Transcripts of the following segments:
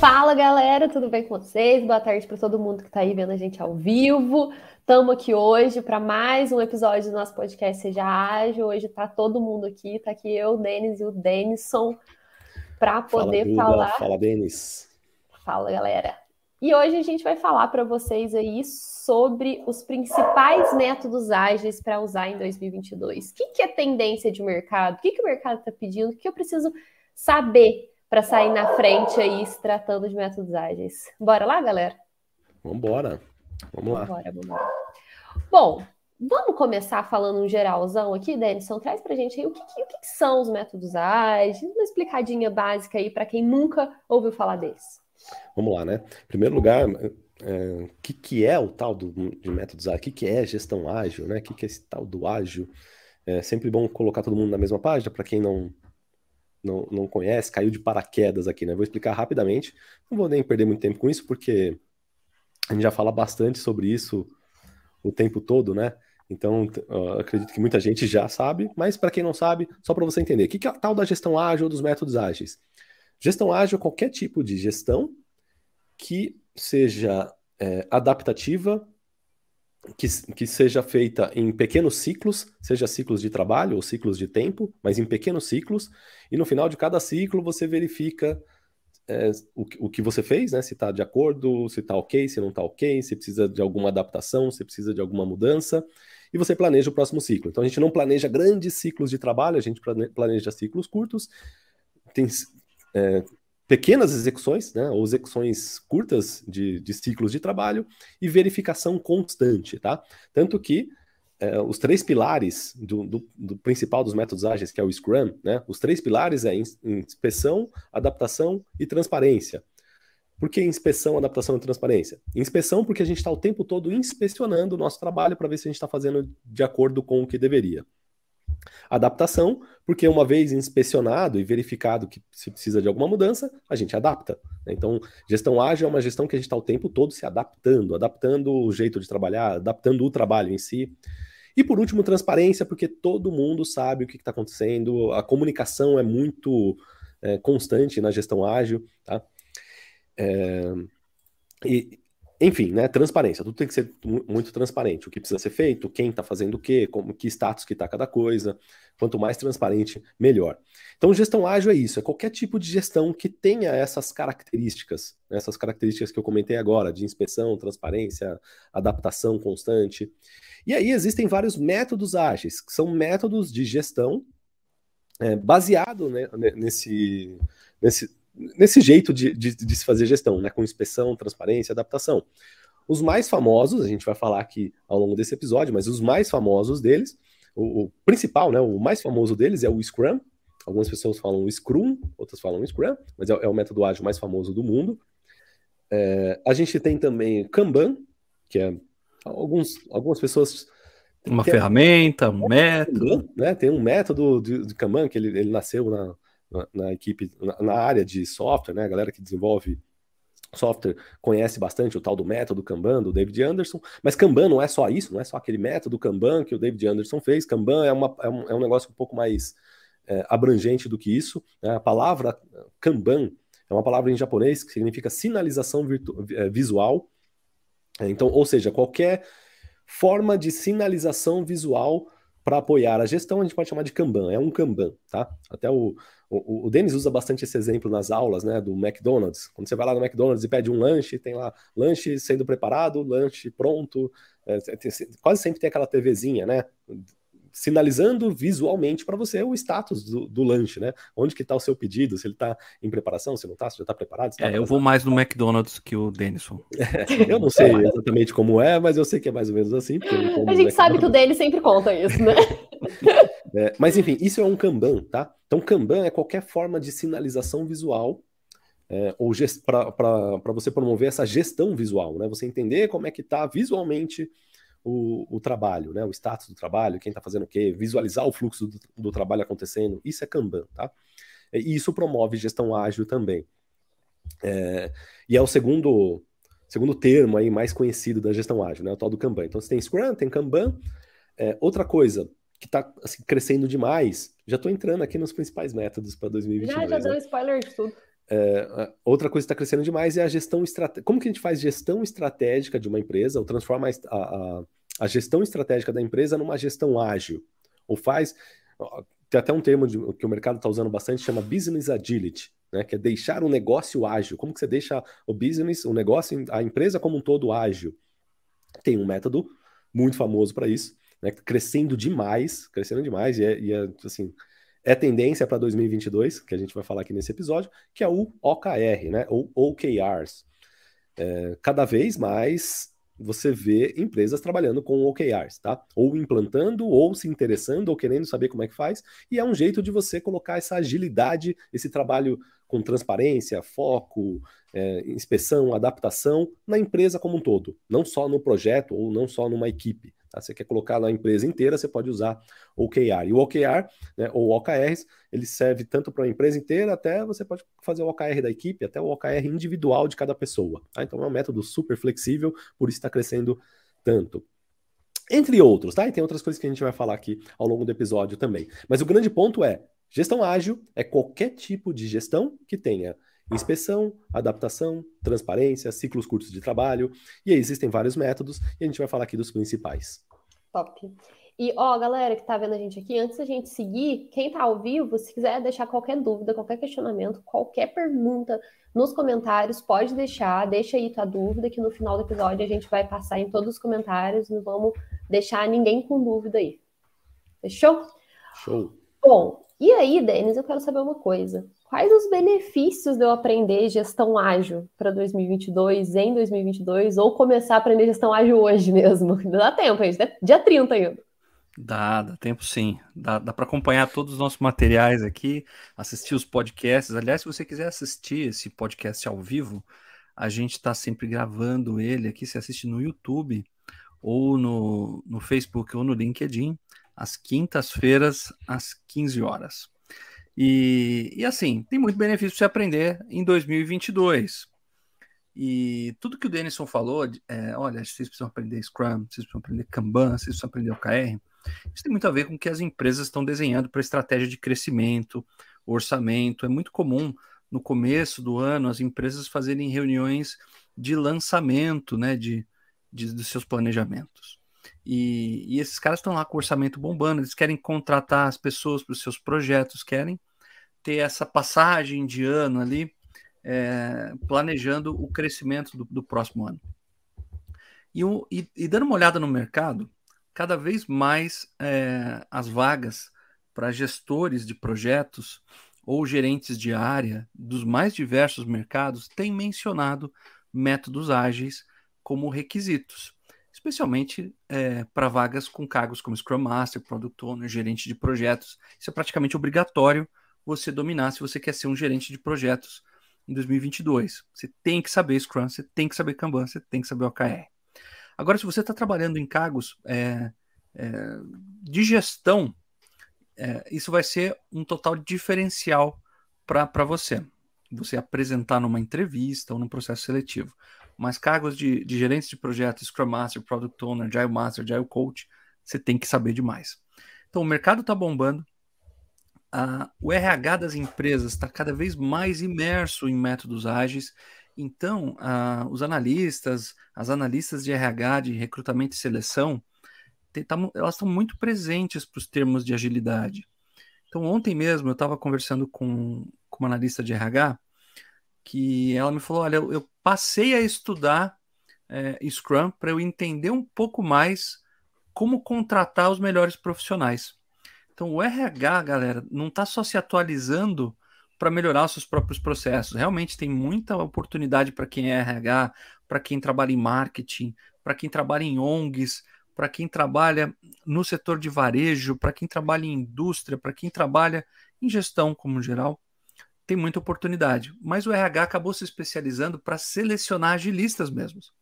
Fala galera, tudo bem com vocês? Boa tarde para todo mundo que está aí vendo a gente ao vivo. Estamos aqui hoje para mais um episódio do nosso podcast Seja Ágil. Hoje está todo mundo aqui, está aqui eu, o Denis e o Denison, para poder fala, falar. Fala, Denis. Fala galera. E hoje a gente vai falar para vocês aí sobre os principais métodos ágeis para usar em 2022. O que, que é tendência de mercado? O que, que o mercado está pedindo? O que eu preciso saber para sair na frente aí se tratando de métodos ágeis. Bora lá, galera? Vamos embora. Vamos lá. Bora, vamos lá. Bom, vamos começar falando um geralzão aqui, Denison. Traz para gente aí o que, o que, são os métodos ágeis, uma explicadinha básica aí para quem nunca ouviu falar deles. Vamos lá, né? Em primeiro lugar, é, o que, que é o tal do, de métodos ágeis? O que, que é gestão ágil, né? O que, que é esse tal do ágil? É sempre bom colocar todo mundo na mesma página para quem não não, não conhece, caiu de paraquedas aqui, né? Vou explicar rapidamente. Não vou nem perder muito tempo com isso, porque a gente já fala bastante sobre isso o tempo todo, né? Então, acredito que muita gente já sabe, mas para quem não sabe, só para você entender, o que é a tal da gestão ágil dos métodos ágeis? Gestão ágil é qualquer tipo de gestão que seja é, adaptativa que, que seja feita em pequenos ciclos, seja ciclos de trabalho ou ciclos de tempo, mas em pequenos ciclos, e no final de cada ciclo você verifica é, o, o que você fez, né? Se está de acordo, se está ok, se não está ok, se precisa de alguma adaptação, se precisa de alguma mudança, e você planeja o próximo ciclo. Então a gente não planeja grandes ciclos de trabalho, a gente planeja ciclos curtos, tem é, pequenas execuções, né, ou execuções curtas de, de ciclos de trabalho e verificação constante, tá? Tanto que é, os três pilares do, do, do, principal dos métodos ágeis, que é o Scrum, né? Os três pilares é inspeção, adaptação e transparência. Por que inspeção, adaptação e transparência? Inspeção porque a gente está o tempo todo inspecionando o nosso trabalho para ver se a gente está fazendo de acordo com o que deveria. Adaptação, porque uma vez inspecionado e verificado que se precisa de alguma mudança, a gente adapta. Né? Então, gestão ágil é uma gestão que a gente está o tempo todo se adaptando, adaptando o jeito de trabalhar, adaptando o trabalho em si. E por último, transparência, porque todo mundo sabe o que está acontecendo, a comunicação é muito é, constante na gestão ágil. Tá? É, e, enfim, né, transparência, tudo tem que ser muito transparente, o que precisa ser feito, quem está fazendo o quê, como, que status que está cada coisa, quanto mais transparente, melhor. Então, gestão ágil é isso, é qualquer tipo de gestão que tenha essas características, né, essas características que eu comentei agora, de inspeção, transparência, adaptação constante. E aí existem vários métodos ágeis, que são métodos de gestão é, baseado né, nesse, nesse, nesse jeito de, de, de, se fazer gestão, né? Com inspeção, transparência, adaptação. Os mais famosos, a gente vai falar aqui ao longo desse episódio, mas os mais famosos deles, o, o principal, né? O mais famoso deles é o Scrum. Algumas pessoas falam Scrum, outras falam Scrum, mas é, é o método ágil mais famoso do mundo. É, a gente tem também Kanban, que é alguns, algumas pessoas uma ferramenta, um método. Né? Tem um método de, de Kanban que ele, ele nasceu na, na, na equipe, na, na, área de software, né? A galera que desenvolve software conhece bastante o tal do método Kanban do David Anderson, mas Kanban não é só isso, não é só aquele método Kanban que o David Anderson fez. Kanban é, uma, é, um, é um negócio um pouco mais é, abrangente do que isso. Né? A palavra Kanban é uma palavra em japonês que significa sinalização é, visual. Então, ou seja, qualquer forma de sinalização visual para apoiar a gestão, a gente pode chamar de Kanban, é um Kanban, tá? Até o, o, o Denis usa bastante esse exemplo nas aulas, né, do McDonald's. Quando você vai lá no McDonald's e pede um lanche, tem lá lanche sendo preparado, lanche pronto, é, tem, quase sempre tem aquela TVzinha, né, sinalizando visualmente para você o status do, do, lanche, né? Onde que está o seu pedido, se ele está em preparação, se não está, se já está preparado. Tá é, eu vou mais no McDonald's que o Denison. É, eu não sei exatamente como é, mas eu sei que é mais ou menos assim. A gente sabe que o Denis sempre conta isso, né? é, mas enfim, isso é um Kanban, tá? Então Kanban é qualquer forma de sinalização visual é, ou para você promover essa gestão visual, né? Você entender como é que está visualmente o, o, trabalho, né? O status do trabalho, quem está fazendo o quê, visualizar o fluxo do, do, trabalho acontecendo. Isso é Kanban, tá? E isso promove gestão ágil também. É, e é o segundo segundo termo aí mais conhecido da gestão ágil, né? O tal do Kanban. Então você tem Scrum, tem Kanban. É, outra coisa que está assim, crescendo demais, já estou entrando aqui nos principais métodos para 2022. Já, já né? deu spoiler de tudo. É, outra coisa que está crescendo demais é a gestão estratégica. Como que a gente faz gestão estratégica de uma empresa, ou transforma a, a, a gestão estratégica da empresa numa gestão ágil? Ou faz. Tem até um termo de, que o mercado está usando bastante, chama business agility, né? Que é deixar o negócio ágil. Como que você deixa o business, o negócio, a empresa como um todo ágil? Tem um método muito famoso para isso, né? Crescendo demais, crescendo demais, e é, e é assim é tendência para 2022, que a gente vai falar aqui nesse episódio, que é o OKR, né? Ou OKRs. É, cada vez mais você vê empresas trabalhando com OKRs, tá? Ou implantando, ou se interessando, ou querendo saber como é que faz. E é um jeito de você colocar essa agilidade, esse trabalho com transparência, foco, é, inspeção, adaptação na empresa como um todo, não só no projeto ou não só numa equipe. Tá? Você quer colocar na empresa inteira, você pode usar OKR. E o OKR, né, ou OKRs, ele serve tanto para a empresa inteira, até você pode fazer o OKR da equipe, até o OKR individual de cada pessoa. Tá? Então é um método super flexível, por isso está crescendo tanto. Entre outros, tá? E tem outras coisas que a gente vai falar aqui ao longo do episódio também. Mas o grande ponto é: gestão ágil é qualquer tipo de gestão que tenha inspeção, adaptação, transparência, ciclos curtos de trabalho. E aí existem vários métodos e a gente vai falar aqui dos principais. Top. E, ó, galera que tá vendo a gente aqui, antes da gente seguir, quem tá ao vivo, se quiser deixar qualquer dúvida, qualquer questionamento, qualquer pergunta nos comentários, pode deixar, deixa aí tua dúvida, que no final do episódio a gente vai passar em todos os comentários, não vamos deixar ninguém com dúvida aí. Fechou? Show. Bom, e aí, Denis, eu quero saber uma coisa. Quais os benefícios de eu aprender gestão ágil para 2022, em 2022, ou começar a aprender gestão ágil hoje mesmo? Dá tempo, gente, dia 30 ainda. Dá, dá tempo sim. Dá, dá para acompanhar todos os nossos materiais aqui, assistir os podcasts. Aliás, se você quiser assistir esse podcast ao vivo, a gente está sempre gravando ele aqui. Você assiste no YouTube, ou no, no Facebook, ou no LinkedIn, às quintas-feiras, às 15 horas. E, e assim, tem muito benefício para você aprender em 2022. E tudo que o Denison falou, é, olha, vocês precisam aprender Scrum, vocês precisam aprender Kanban, vocês precisam aprender OKR, isso tem muito a ver com o que as empresas estão desenhando para estratégia de crescimento, orçamento. É muito comum no começo do ano as empresas fazerem reuniões de lançamento né, de, de dos seus planejamentos. E, e esses caras estão lá com o orçamento bombando, eles querem contratar as pessoas para os seus projetos, querem ter essa passagem de ano ali, é, planejando o crescimento do, do próximo ano. E, e, e, dando uma olhada no mercado, cada vez mais é, as vagas para gestores de projetos ou gerentes de área dos mais diversos mercados têm mencionado métodos ágeis como requisitos especialmente é, para vagas com cargos como Scrum Master, Product Owner, gerente de projetos. Isso é praticamente obrigatório você dominar se você quer ser um gerente de projetos em 2022. Você tem que saber Scrum, você tem que saber Kanban, você tem que saber OKR. Agora, se você está trabalhando em cargos é, é, de gestão, é, isso vai ser um total diferencial para você. Você apresentar numa entrevista ou num processo seletivo mas cargos de, de gerentes de projetos, Scrum Master, Product Owner, Agile Master, Agile Coach, você tem que saber demais. Então, o mercado está bombando, o RH das empresas está cada vez mais imerso em métodos ágeis, então os analistas, as analistas de RH, de recrutamento e seleção, tem, tá, elas estão muito presentes para os termos de agilidade. Então, ontem mesmo eu estava conversando com, com uma analista de RH, que ela me falou: olha, eu, eu passei a estudar é, Scrum para eu entender um pouco mais como contratar os melhores profissionais. Então, o RH, galera, não está só se atualizando para melhorar os seus próprios processos. Realmente tem muita oportunidade para quem é RH, para quem trabalha em marketing, para quem trabalha em ONGs, para quem trabalha no setor de varejo, para quem trabalha em indústria, para quem trabalha em gestão como geral tem muita oportunidade. Mas o RH acabou se especializando para selecionar agilistas mesmos.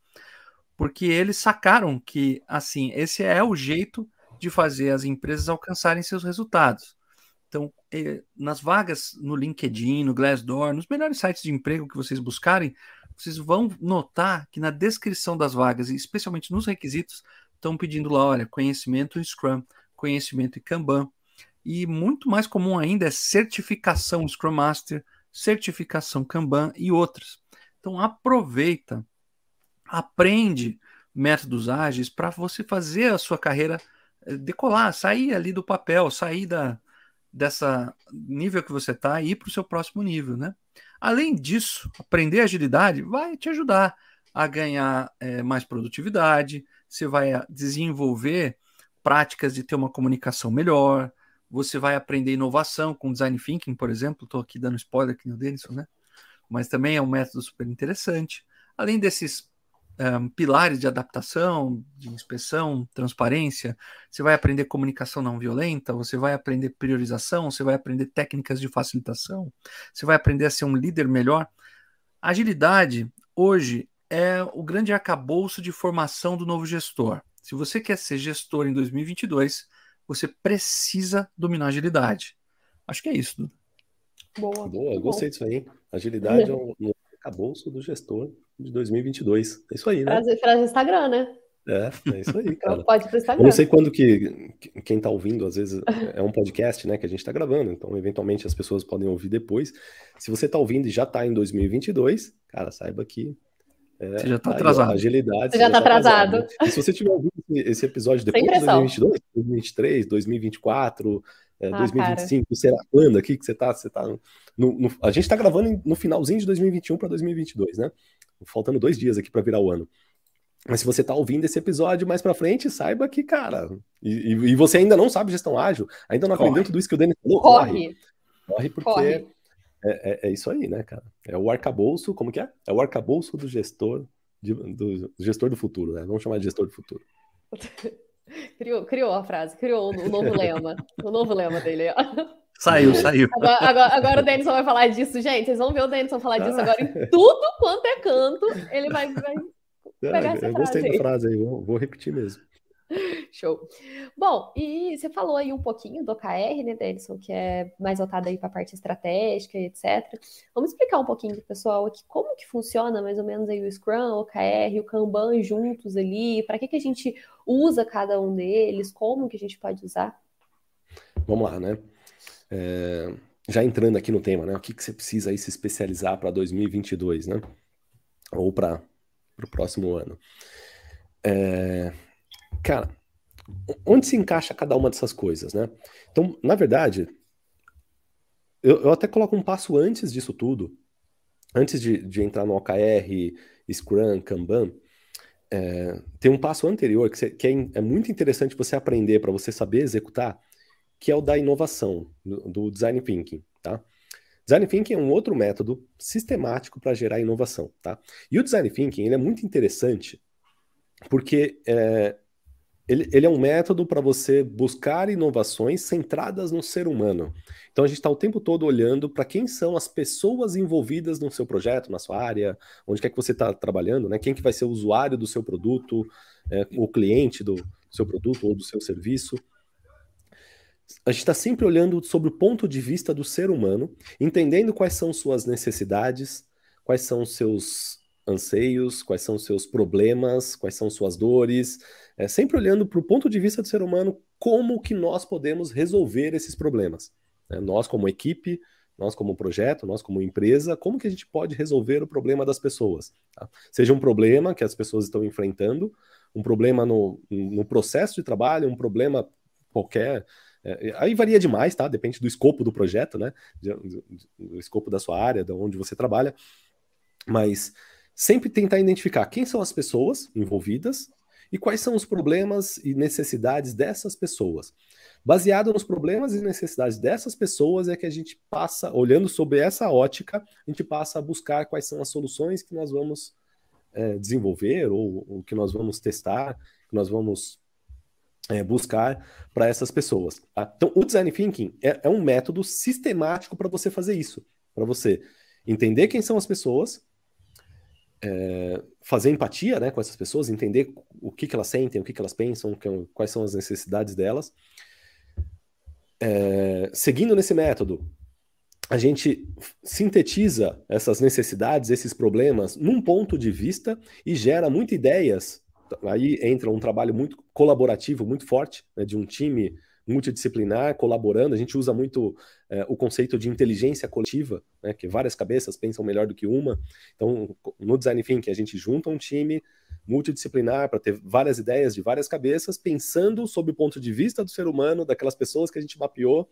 Porque eles sacaram que, assim, esse é o jeito de fazer as empresas alcançarem seus resultados. Então, nas vagas no LinkedIn, no Glassdoor, nos melhores sites de emprego que vocês buscarem, vocês vão notar que na descrição das vagas, especialmente nos requisitos, estão pedindo lá, olha, conhecimento em Scrum, conhecimento em Kanban, e muito mais comum ainda é certificação Scrum Master, certificação Kanban e outras. Então aproveita, aprende métodos ágeis para você fazer a sua carreira eh, decolar, sair ali do papel, sair da, dessa nível que você está e ir para o seu próximo nível, né? Além disso, aprender agilidade vai te ajudar a ganhar é, mais produtividade, você vai desenvolver práticas de ter uma comunicação melhor, você vai aprender inovação com design thinking, por exemplo. Estou aqui dando spoiler aqui no Denison, né? Mas também é um método super interessante. Além desses um, pilares de adaptação, de inspeção, transparência, você vai aprender comunicação não violenta, você vai aprender priorização, você vai aprender técnicas de facilitação, você vai aprender a ser um líder melhor. Agilidade, hoje, é o grande arcabouço de formação do novo gestor. Se você quer ser gestor em 2022, você precisa dominar agilidade. Acho que é isso, Duda. Boa. Boa, gostei disso aí. Agilidade é um, um arcabouço do gestor de 2022. É isso aí, né? Frase, frase Instagram, né? É, é isso aí, cara. Pode ir pro Instagram. Eu não sei quando que quem tá ouvindo, às vezes é um podcast, né, que a gente tá gravando, então eventualmente as pessoas podem ouvir depois. Se você tá ouvindo e já tá em 2022, cara, saiba que é, você já está atrasado. Agilidade. Você já está tá atrasado. atrasado. E se você tiver ouvido esse episódio depois de 2022, 2023, 2024, é, ah, 2025, cara. será quando aqui que você está? Você tá no, no, a gente está gravando no finalzinho de 2021 para 2022, né? Faltando dois dias aqui para virar o ano. Mas se você está ouvindo esse episódio mais para frente, saiba que, cara, e, e, você ainda não sabe gestão ágil, ainda não aprendeu corre. tudo isso que o Denis falou, corre. Corre, corre porque corre. É, é, é, isso aí, né, cara? É o arcabouço, como que é? É o arcabouço do gestor, de, do, gestor do futuro, né? Vamos chamar de gestor do futuro. criou, criou a frase, criou o novo lema, o novo lema dele. Saiu, saiu. Agora, agora, agora, o Denison vai falar disso, gente. Vocês vão ver o Denison falar disso ah. agora em tudo quanto é canto. Ele vai, vai pegar essa eu frase. gostei da frase aí, vou, vou repetir mesmo. Show. Bom, e você falou aí um pouquinho do OKR, né, Denison, que é mais voltado aí para a parte estratégica e etc. Vamos explicar um pouquinho para o pessoal aqui como que funciona mais ou menos aí o Scrum, o OKR, o Kanban juntos ali, para que, que a gente usa cada um deles, como que a gente pode usar? Vamos lá, né? É, já entrando aqui no tema, né? O que, que você precisa aí se especializar para 2022, né? Ou para o próximo ano. É, Cara, onde se encaixa cada uma dessas coisas, né? Então, na verdade, eu, eu até coloco um passo antes disso tudo, antes de, de entrar no OKR, Scrum, Kanban, é, tem um passo anterior que, você, que é, é, muito interessante você aprender para você saber executar, que é o da inovação, do, do, design thinking, tá? Design thinking é um outro método sistemático para gerar inovação, tá? E o design thinking ele é muito interessante porque é, ele, ele é um método para você buscar inovações centradas no ser humano. Então a gente está o tempo todo olhando para quem são as pessoas envolvidas no seu projeto, na sua área, onde quer que você está trabalhando, né? Quem que vai ser o usuário do seu produto, é, o cliente do seu produto ou do seu serviço. A gente está sempre olhando sobre o ponto de vista do ser humano, entendendo quais são suas necessidades, quais são seus anseios, quais são seus problemas, quais são suas dores, é, sempre olhando para o ponto de vista do ser humano, como que nós podemos resolver esses problemas. Né? Nós como equipe, nós como projeto, nós como empresa, como que a gente pode resolver o problema das pessoas? Tá? Seja um problema que as pessoas estão enfrentando, um problema no, no processo de trabalho, um problema qualquer. É, aí varia demais, tá? Depende do escopo do projeto, né? Do, do escopo da sua área, de onde você trabalha. Mas sempre tentar identificar quem são as pessoas envolvidas e quais são os problemas e necessidades dessas pessoas. Baseado nos problemas e necessidades dessas pessoas é que a gente passa, olhando sobre essa ótica, a gente passa a buscar quais são as soluções que nós vamos é, desenvolver ou, ou, que nós vamos testar, que nós vamos é, buscar para essas pessoas. Tá? Então, o design thinking é, é um método sistemático para você fazer isso, para você entender quem são as pessoas, é, fazer empatia né, com essas pessoas, entender o que, que elas sentem, o que, que elas pensam, quais são as necessidades delas. É, seguindo nesse método, a gente sintetiza essas necessidades, esses problemas, num ponto de vista e gera muitas ideias. Aí entra um trabalho muito colaborativo, muito forte, né, de um time multidisciplinar, colaborando. A gente usa muito é, o conceito de inteligência coletiva, né, que várias cabeças pensam melhor do que uma. Então, no Design Thinking, a gente junta um time multidisciplinar para ter várias ideias de várias cabeças, pensando sob o ponto de vista do ser humano, daquelas pessoas que a gente mapeou,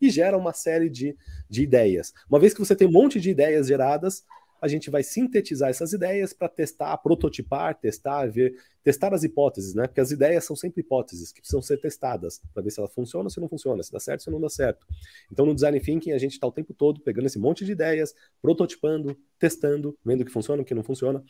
e gera uma série de, de ideias. Uma vez que você tem um monte de ideias geradas, a gente vai sintetizar essas ideias para testar, prototipar, testar, ver, testar as hipóteses, né? Porque as ideias são sempre hipóteses que precisam ser testadas para ver se ela funciona ou se não funciona, se dá certo ou se não dá certo. Então, no design thinking, a gente está o tempo todo pegando esse monte de ideias, prototipando, testando, vendo o que funciona, o que não funciona.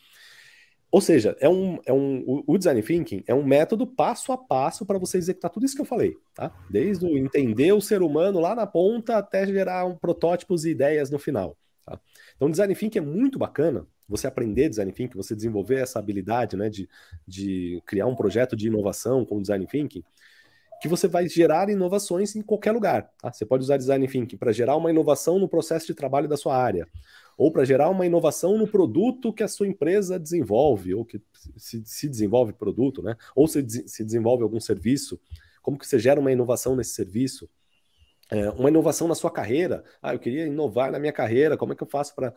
Ou seja, é um, é um, o design thinking é um método passo a passo para você executar tudo isso que eu falei, tá? Desde o entender o ser humano lá na ponta até gerar um, protótipos e ideias no final. Tá? Então, design thinking é muito bacana. Você aprender design thinking, você desenvolver essa habilidade, né, de, de criar um projeto de inovação com design thinking, que você vai gerar inovações em qualquer lugar. Tá? Você pode usar design thinking para gerar uma inovação no processo de trabalho da sua área ou para gerar uma inovação no produto que a sua empresa desenvolve, ou que se, se desenvolve produto, né? Ou se, se desenvolve algum serviço, como que você gera uma inovação nesse serviço? É, uma inovação na sua carreira. Ah, eu queria inovar na minha carreira, como é que eu faço para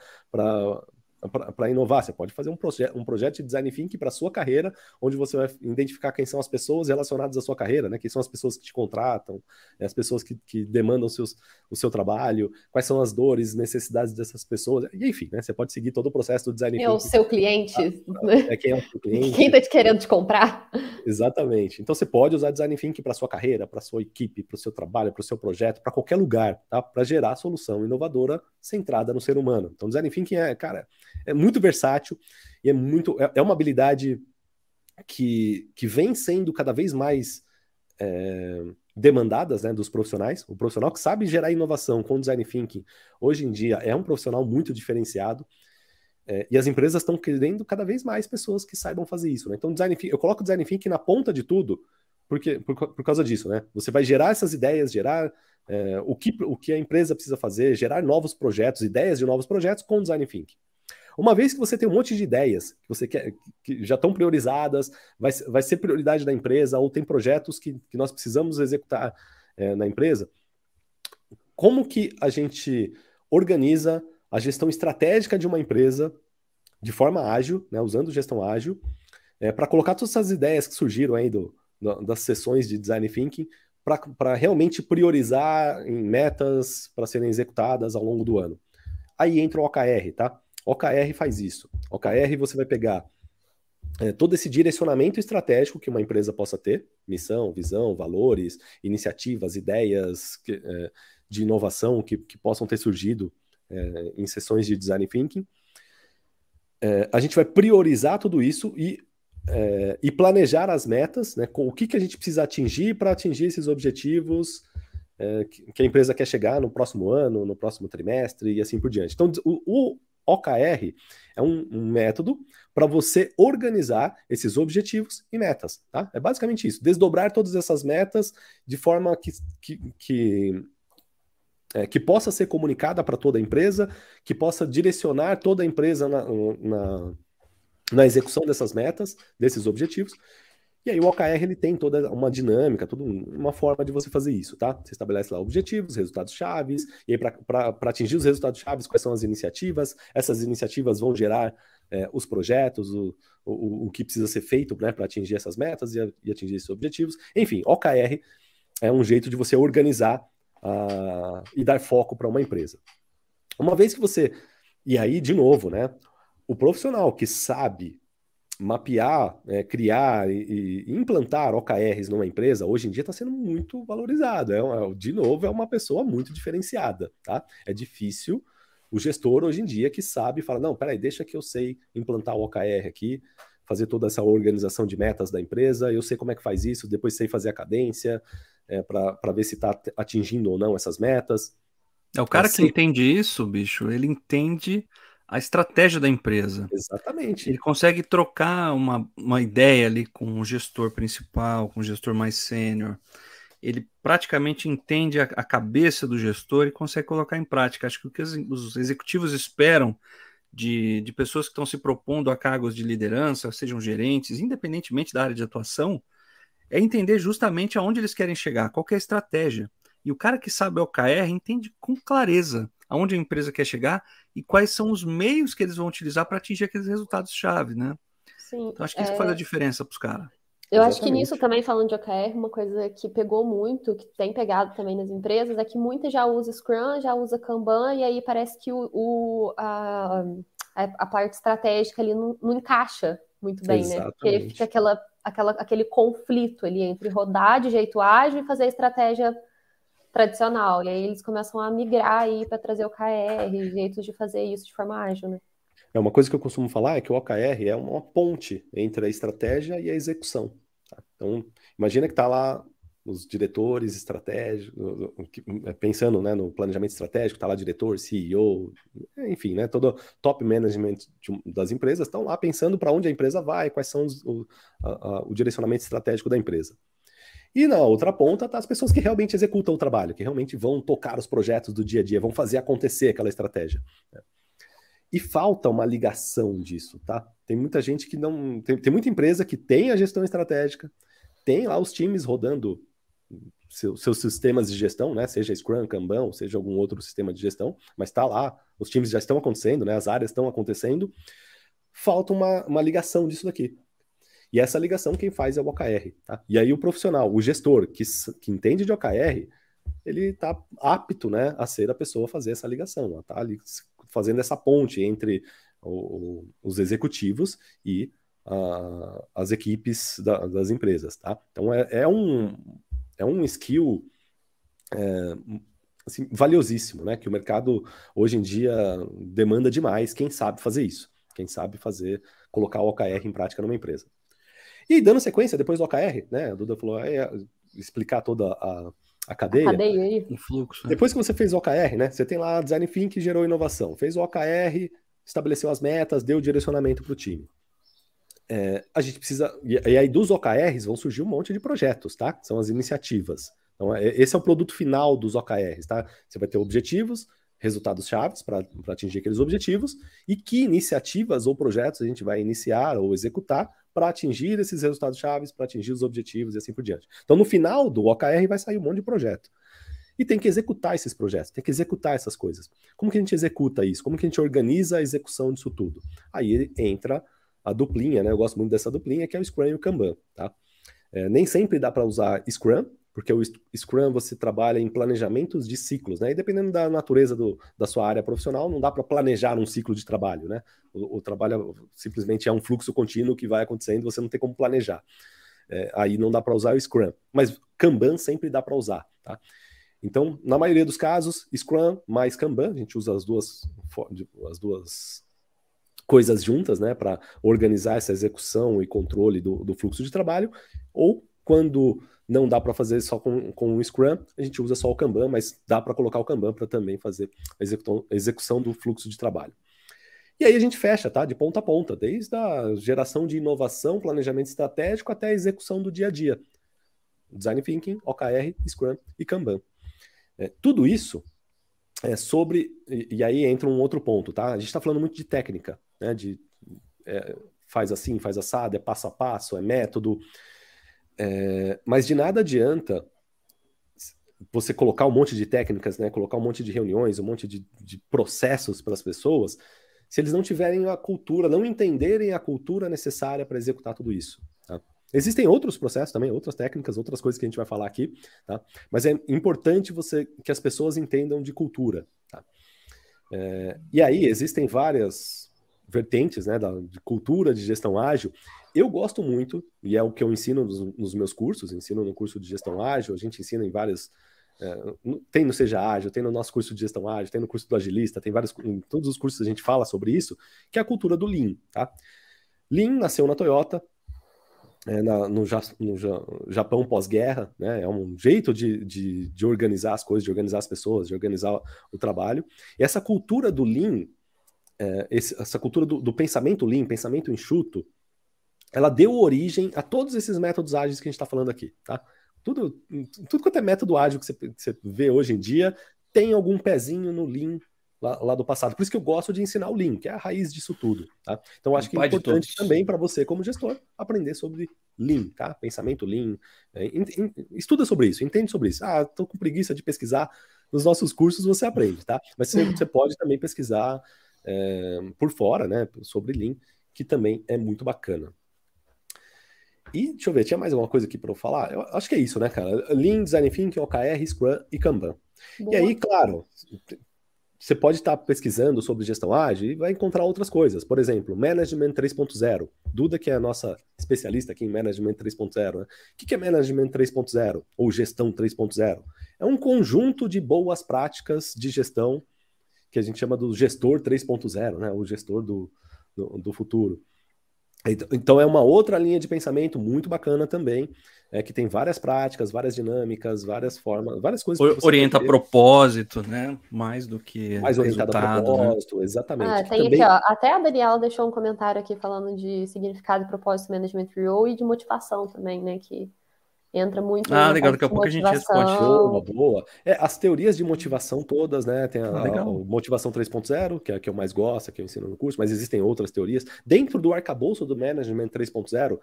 para inovar. Você pode fazer um, proje um projeto de design thinking para sua carreira, onde você vai identificar quem são as pessoas relacionadas à sua carreira, né? Quem são as pessoas que te contratam, né? as pessoas que, que demandam seus, o seu trabalho, quais são as dores, necessidades dessas pessoas. E enfim, né? Você pode seguir todo o processo do design thinking. É o seu cliente. é quem é o seu cliente. Quem está te querendo te comprar. Exatamente. Então você pode usar design thinking para sua carreira, para sua equipe, para o seu trabalho, para o seu projeto, para qualquer lugar, tá? Para gerar solução inovadora centrada no ser humano. Então design thinking é, cara, é muito versátil e é muito é, é uma habilidade que, que vem sendo cada vez mais é, demandadas né, dos profissionais. O profissional que sabe gerar inovação com design thinking hoje em dia é um profissional muito diferenciado. É, e as empresas estão querendo cada vez mais pessoas que saibam fazer isso. Né? Então, design eu coloco o design thinking na ponta de tudo, porque por, por causa disso, né? Você vai gerar essas ideias, gerar é, o, que, o que a empresa precisa fazer, gerar novos projetos, ideias de novos projetos com design thinking. Uma vez que você tem um monte de ideias que você quer, que já estão priorizadas, vai, vai ser prioridade da empresa, ou tem projetos que, que nós precisamos executar é, na empresa, como que a gente organiza a gestão estratégica de uma empresa de forma ágil, né, usando gestão ágil, é, para colocar todas essas ideias que surgiram aí do das sessões de design thinking para realmente priorizar em metas para serem executadas ao longo do ano. Aí entra o OKR, tá? OKR faz isso. OKR você vai pegar é, todo esse direcionamento estratégico que uma empresa possa ter, missão, visão, valores, iniciativas, ideias que, é, de inovação que, que, possam ter surgido é, em sessões de design thinking. É, a gente vai priorizar tudo isso e, é, e planejar as metas, né, com o que, que a gente precisa atingir para atingir esses objetivos é, que, a empresa quer chegar no próximo ano, no próximo trimestre e assim por diante. Então, o, o OKR é um, um método para você organizar esses objetivos e metas. Tá? É basicamente isso: desdobrar todas essas metas de forma que, que, que, é, que possa ser comunicada para toda a empresa, que possa direcionar toda a empresa na, na, na execução dessas metas, desses objetivos, e aí o OKR ele tem toda uma dinâmica, toda uma forma de você fazer isso, tá? Você estabelece lá objetivos, resultados chaves, e aí para atingir os resultados chaves, quais são as iniciativas? Essas iniciativas vão gerar é, os projetos, o, o, o que precisa ser feito né, para atingir essas metas e, e, atingir esses objetivos. Enfim, OKR é um jeito de você organizar uh, e dar foco para uma empresa. Uma vez que você. E aí, de novo, né? O profissional que sabe mapear, é, criar e, e, implantar OKRs numa empresa, hoje em dia está sendo muito valorizado. É, de novo, é uma pessoa muito diferenciada, tá? É difícil o gestor hoje em dia que sabe fala, não, peraí, deixa que eu sei implantar o OKR aqui, fazer toda essa organização de metas da empresa, eu sei como é que faz isso, depois sei fazer a cadência é, para ver se está atingindo ou não essas metas. É o cara é, que entende isso, bicho, ele entende a estratégia da empresa. Exatamente. Ele consegue trocar uma, uma ideia ali com o gestor principal, com o gestor mais sênior. Ele praticamente entende a, a, cabeça do gestor e consegue colocar em prática. Acho que o que os, os executivos esperam de, de pessoas que estão se propondo a cargos de liderança, sejam gerentes, independentemente da área de atuação, é entender justamente aonde eles querem chegar, qual que é a estratégia. E o cara que sabe OKR entende com clareza aonde a empresa quer chegar e quais são os meios que eles vão utilizar para atingir aqueles resultados-chave, né? Sim, então acho que isso é... faz a diferença para os caras. Eu Exatamente. acho que nisso também, falando de OKR, uma coisa que pegou muito, que tem pegado também nas empresas, é que muita já usa Scrum, já usa Kanban, e aí parece que o, o a, a, parte estratégica ali não, não encaixa muito bem, Exatamente. né? Porque fica aquela, aquela, aquele conflito ali entre rodar de jeito ágil e fazer a estratégia tradicional. E aí eles começam a migrar aí para trazer o OKR, jeitos de fazer isso de forma ágil, né? É uma coisa que eu costumo falar é que o OKR é uma ponte entre a estratégia e a execução. Tá? Então, imagina que está lá os diretores estratégicos, é, pensando né, no planejamento estratégico, está lá diretor, CEO, enfim, né, todo top management das empresas estão lá pensando para onde a empresa vai, quais são os, o, a, o direcionamento estratégico da empresa. E na outra ponta tá as pessoas que realmente executam o trabalho, que realmente vão tocar os projetos do dia a dia, vão fazer acontecer aquela estratégia. Né? E falta uma ligação disso, tá? Tem muita gente que não. Tem, tem muita empresa que tem a gestão estratégica, tem lá os times rodando seu, seus sistemas de gestão, né? Seja Scrum, Kanban, seja algum outro sistema de gestão, mas está lá, os times já estão acontecendo, né? As áreas estão acontecendo. Falta uma, uma ligação disso daqui. E essa ligação quem faz é o OKR. Tá? E aí o profissional, o gestor que, que entende de OKR, ele está apto né, a ser a pessoa a fazer essa ligação, está ali fazendo essa ponte entre o, os executivos e uh, as equipes da, das empresas. Tá? Então é, é, um, é um skill é, assim, valiosíssimo, né? Que o mercado hoje em dia demanda demais quem sabe fazer isso, quem sabe fazer, colocar o OKR em prática numa empresa. E dando sequência, depois do OKR, né? A Duda falou, é, explicar toda a, a cadeia. A cadeia aí. O fluxo. Né? Depois que você fez o OKR, né? Você tem lá Design Thinking que gerou inovação. Fez o OKR, estabeleceu as metas, deu direcionamento para o time. É, a gente precisa. E, aí, dos OKRs vão surgir um monte de projetos, tá? São as iniciativas. Então, é, esse é o produto final dos OKRs, tá? Você vai ter objetivos, resultados chaves para atingir aqueles objetivos e que iniciativas ou projetos a gente vai iniciar ou executar para atingir esses resultados chaves, para atingir os objetivos e assim por diante. Então, no final do OKR vai sair um monte de projeto. E tem que executar esses projetos, tem que executar essas coisas. Como que a gente executa isso? Como que a gente organiza a execução disso tudo? Aí entra a duplinha, né? Eu gosto muito dessa duplinha, que é o Scrum e o Kanban, tá? É, nem sempre dá para usar Scrum, porque o Scrum você trabalha em planejamentos de ciclos, né? E dependendo da natureza do, da sua área profissional, não dá para planejar um ciclo de trabalho, né? O, o, trabalho simplesmente é um fluxo contínuo que vai acontecendo, você não tem como planejar. É, aí não dá para usar o Scrum, mas Kanban sempre dá para usar, tá? Então, na maioria dos casos, Scrum mais Kanban, a gente usa as duas, as duas coisas juntas, né, para organizar essa execução e controle do, do fluxo de trabalho, ou quando não dá para fazer só com, com o Scrum, a gente usa só o Kanban, mas dá para colocar o Kanban para também fazer a execução do fluxo de trabalho. E aí a gente fecha, tá? De ponta a ponta, desde a geração de inovação, planejamento estratégico até a execução do dia a dia. Design Thinking, OKR, Scrum e Kanban. É, tudo isso é sobre. E, e, aí entra um outro ponto, tá? A gente está falando muito de técnica, né? De é, faz assim, faz assado, é passo a passo, é método. É, mas de nada adianta você colocar um monte de técnicas, né? Colocar um monte de reuniões, um monte de, de processos para as pessoas, se eles não tiverem a cultura, não entenderem a cultura necessária para executar tudo isso. Tá? Existem outros processos também, outras técnicas, outras coisas que a gente vai falar aqui, tá? Mas é importante você que as pessoas entendam de cultura. Tá? É, e aí existem várias vertentes, né, da, de cultura de gestão ágil eu gosto muito, e é o que eu ensino nos, nos meus cursos, ensino no curso de gestão ágil, a gente ensina em várias. É, tem no Seja Ágil, tem no nosso curso de gestão ágil, tem no curso do Agilista, tem vários. Em todos os cursos a gente fala sobre isso, que é a cultura do Lean. Tá? Lean nasceu na Toyota, é, na, no, no, Japão pós-guerra, né? É um jeito de, de, de, organizar as coisas, de organizar as pessoas, de organizar o trabalho. E essa cultura do Lean, é, essa cultura do, do, pensamento Lean, pensamento enxuto, ela deu origem a todos esses métodos ágeis que a gente está falando aqui, tá? Tudo, tudo quanto é método ágil que você, que você vê hoje em dia tem algum pezinho no Lean lá, lá, do passado. Por isso que eu gosto de ensinar o Lean, que é a raiz disso tudo, tá? Então acho que é importante também para você como gestor aprender sobre Lean, tá? Pensamento Lean. É, estuda sobre isso, entende sobre isso. Ah, tô com preguiça de pesquisar. Nos nossos cursos você aprende, tá? Mas você, você pode também pesquisar é, por fora, né? Sobre Lean, que também é muito bacana. E deixa eu ver, tinha mais alguma coisa aqui para eu falar? Eu acho que é isso, né, cara? Lean, Design Thinking, OKR, Scrum e Kanban. Boa. E aí, claro, você pode estar pesquisando sobre gestão ágil e vai encontrar outras coisas. Por exemplo, Management 3.0. Duda, que é a nossa especialista aqui em Management 3.0. Né? O que é Management 3.0 ou Gestão 3.0? É um conjunto de boas práticas de gestão que a gente chama do gestor 3.0, né? o gestor do, do, do futuro. Então, é uma outra linha de pensamento muito bacana também, é, que tem várias práticas, várias dinâmicas, várias formas, várias coisas. Orienta a propósito, né? Mais do que. Mais orientado a né? propósito, né? exatamente. Ah, tem também... aqui, ó, até a Daniela deixou um comentário aqui falando de significado, propósito, management role e de motivação também, né? Que entra muito. Ah, legal, daqui a pouco a gente responde. Boa, boa. É, as teorias de motivação todas, né? Tem a, ah, a, a motivação 3.0, que é a que eu mais gosto, que eu ensino no curso, mas existem outras teorias. Dentro do arcabouço do Management 3.0,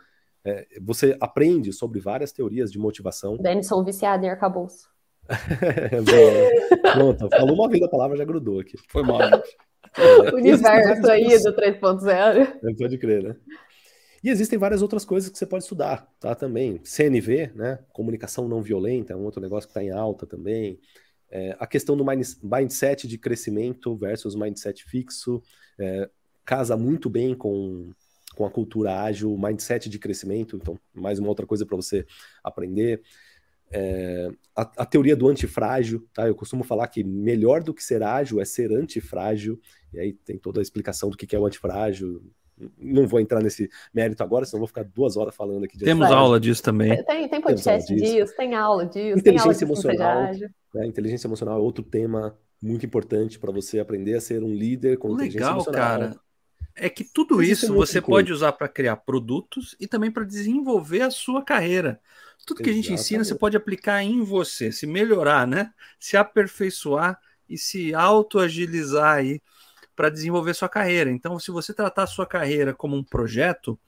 é, você aprende sobre várias teorias de motivação. Denison viciado em arcabouço. Pronto, falou uma vez a palavra, já grudou aqui. Foi mal. É, Universo aí do 3.0. Pode crer, né? E existem várias outras coisas que você pode estudar, tá? Também. CNV, né? Comunicação não violenta, é um outro negócio que está em alta também. É, a questão do mindset de crescimento versus mindset fixo é, casa muito bem com, com a cultura ágil, mindset de crescimento. Então, mais uma outra coisa para você aprender. É, a, a, teoria do antifrágil, tá? Eu costumo falar que melhor do que ser ágil é ser antifrágil, e aí tem toda a explicação do que, que é o antifrágil, não vou entrar nesse mérito agora, senão vou ficar duas horas falando aqui. Temos aula disso também. Tem, tem podcast disso. disso, tem aula disso. Inteligência emocional. Né? Inteligência emocional é outro tema muito importante para você aprender a ser um líder com Legal, inteligência emocional. cara. É que tudo isso, isso é você pode usar para criar produtos e também para desenvolver a sua carreira. Tudo que Exatamente. a gente ensina, você pode aplicar em você, se melhorar, né? Se aperfeiçoar e se autoagilizar aí para desenvolver sua carreira. Então, se você tratar sua carreira como um projeto,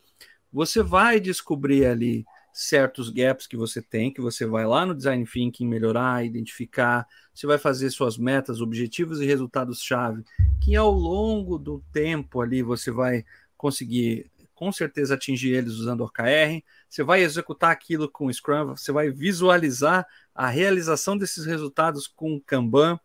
você vai descobrir ali certos gaps que você tem, que você vai lá no design thinking melhorar, identificar, você vai fazer suas metas, objetivos e resultados-chave, que ao longo do tempo ali você vai conseguir com certeza atingir eles usando OKR, você vai executar aquilo com Scrum, você vai visualizar a realização desses resultados com Kanban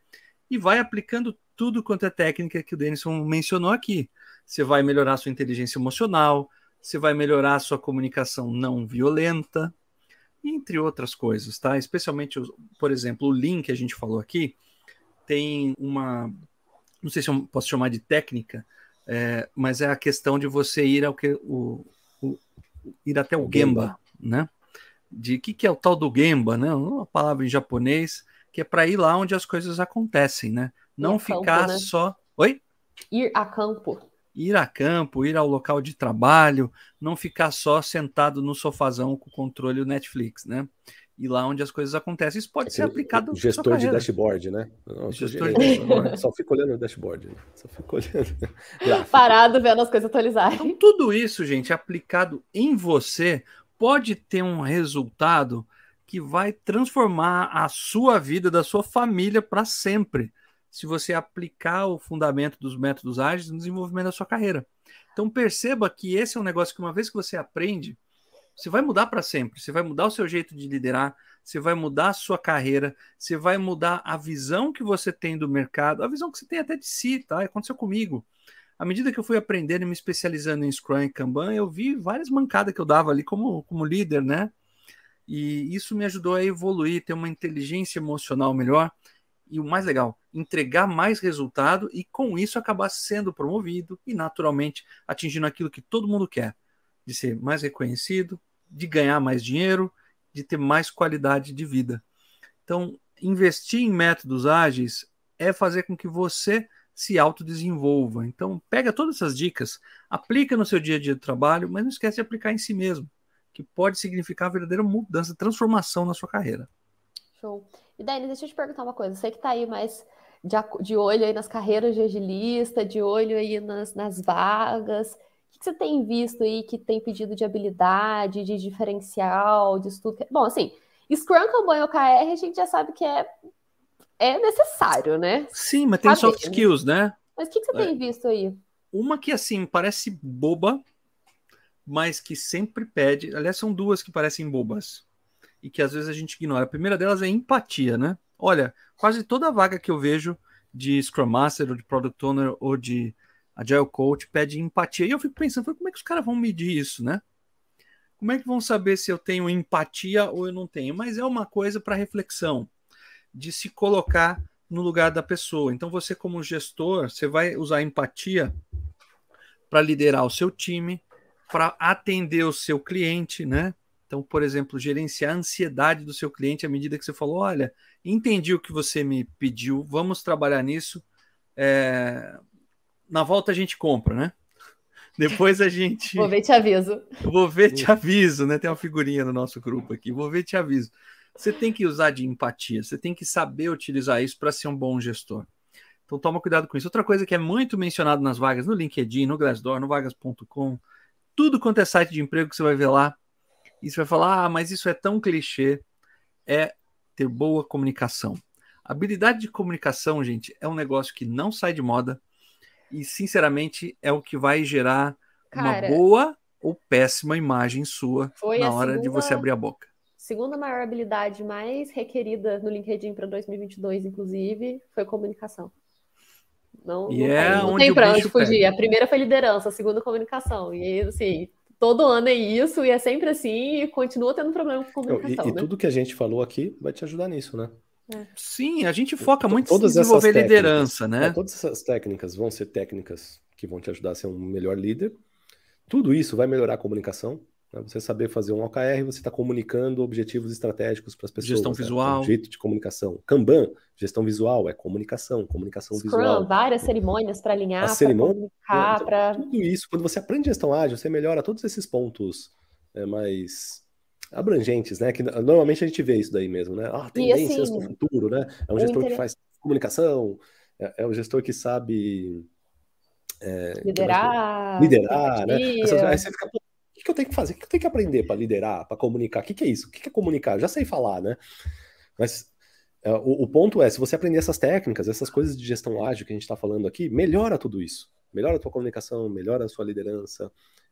e vai aplicando tudo quanto é técnica que o Denison mencionou aqui. Você vai melhorar sua inteligência emocional, você vai melhorar sua comunicação não violenta, entre outras coisas, tá? Especialmente, por exemplo, o Lean que a gente falou aqui tem uma, não sei se eu posso chamar de técnica, é, mas é a questão de você ir ao que o, o ir até o, Gemba, né? De que que é o tal do Gemba, né? Uma palavra em japonês que é para ir lá onde as coisas acontecem, né? Não ficar campo, né? só. Oi? Ir a campo. Ir a campo, ir ao local de trabalho, não ficar só sentado no sofazão com o controle do Netflix, né? E lá onde as coisas acontecem. Isso pode ser aplicado. Gestor de dashboard, né? Não, gestor de dashboard. Só fico olhando o dashboard. Né? Só fico olhando. Parado vendo as coisas atualizarem. Então, tudo isso, gente, aplicado em você, pode ter um resultado que vai transformar a sua vida, da sua família para sempre se você aplicar o fundamento dos métodos ágeis no desenvolvimento da sua carreira. Então perceba que esse é um negócio que uma vez que você aprende, você vai mudar para sempre. Você vai mudar o seu jeito de liderar, você vai mudar a sua carreira, você vai mudar a visão que você tem do mercado, a visão que você tem até de si, tá? Aconteceu comigo. À medida que eu fui aprendendo e me especializando em Scrum e Kanban, eu vi várias mancadas que eu dava ali como, como líder, né? E isso me ajudou a evoluir, ter uma inteligência emocional melhor e o mais legal, entregar mais resultado e com isso acabar sendo promovido e naturalmente atingindo aquilo que todo mundo quer, de ser mais reconhecido, de ganhar mais dinheiro, de ter mais qualidade de vida. Então, investir em métodos ágeis é fazer com que você se autodesenvolva. Então, pega todas essas dicas, aplica no seu dia a dia de trabalho, mas não esquece de aplicar em si mesmo, que pode significar verdadeira mudança, transformação na sua carreira. Show. E Dani, deixa eu te perguntar uma coisa. Você que está aí mais de, de, olho aí nas carreiras de agilista, de olho aí nas, nas vagas, o que você tem visto aí que tem pedido de habilidade, de diferencial, de estudo? Bom, assim, Scrum, Kanban e OKR a gente já sabe que é, é necessário, né? Sim, mas tem Saber, soft skills, né? Mas o que, que você é. tem visto aí? Uma que, assim, parece boba, mas que sempre pede. Aliás, são duas que parecem bobas e que às vezes a gente ignora. A primeira delas é empatia, né? Olha, quase toda vaga que eu vejo de Scrum Master, ou de Product Owner, ou de Agile Coach pede empatia. E eu fico pensando, como é que os caras vão medir isso, né? Como é que vão saber se eu tenho empatia ou eu não tenho? Mas é uma coisa para reflexão, de se colocar no lugar da pessoa. Então, você, como gestor, você vai usar empatia para liderar o seu time, para atender o seu cliente, né? Então, por exemplo, gerenciar a ansiedade do seu cliente à medida que você falou: olha, entendi o que você me pediu, vamos trabalhar nisso. É... Na volta a gente compra, né? Depois a gente. Vou ver te aviso. Vou ver te aviso, né? Tem uma figurinha no nosso grupo aqui. Vou ver te aviso. Você tem que usar de empatia, você tem que saber utilizar isso para ser um bom gestor. Então toma cuidado com isso. Outra coisa que é muito mencionado nas vagas, no LinkedIn, no Glassdoor, no vagas.com, tudo quanto é site de emprego que você vai ver lá, e você vai falar, ah, mas isso é tão clichê, é ter boa comunicação. habilidade de comunicação, gente, é um negócio que não sai de moda e, sinceramente, é o que vai gerar Cara, uma boa ou péssima imagem sua na hora segunda, de você abrir a boca. Segunda maior habilidade mais requerida no LinkedIn para 2022, inclusive, foi comunicação. Não, e não, é não tem para onde fugir. Pega. A primeira foi liderança, a segunda comunicação. E assim, todo ano é isso, e é sempre assim, e continua tendo problema com comunicação. E, e né? tudo que a gente falou aqui vai te ajudar nisso, né? É. Sim, a gente foca muito em desenvolver liderança, né? É, todas essas técnicas vão ser técnicas que vão te ajudar a ser um melhor líder. Tudo isso vai melhorar a comunicação, né? Você saber fazer um OKR, você está comunicando objetivos estratégicos para as pessoas. Gestão né? visual. Um jeito de comunicação. Kanban, gestão visual, é comunicação, comunicação Scrum, visual. várias cerimônias para alinhar, para comunicar, então, para... Tudo isso, quando você aprende gestão ágil, você melhora todos esses pontos é, mais abrangentes, né? Que normalmente a gente vê isso daí mesmo, né? Ah, tendências assim, no futuro, né? É um gestor que faz comunicação, é, é um gestor que sabe... É, liderar, liderar, né? aí você fica, que, que eu tenho que fazer? O que eu tenho que aprender para liderar, para comunicar? O que, que é isso? O que, que é comunicar? já sei falar, né? Mas uh, o, o, ponto é, se você aprender essas técnicas, essas coisas de gestão ágil que a gente está falando aqui, melhora tudo isso. Melhora a tua comunicação, melhora a sua liderança.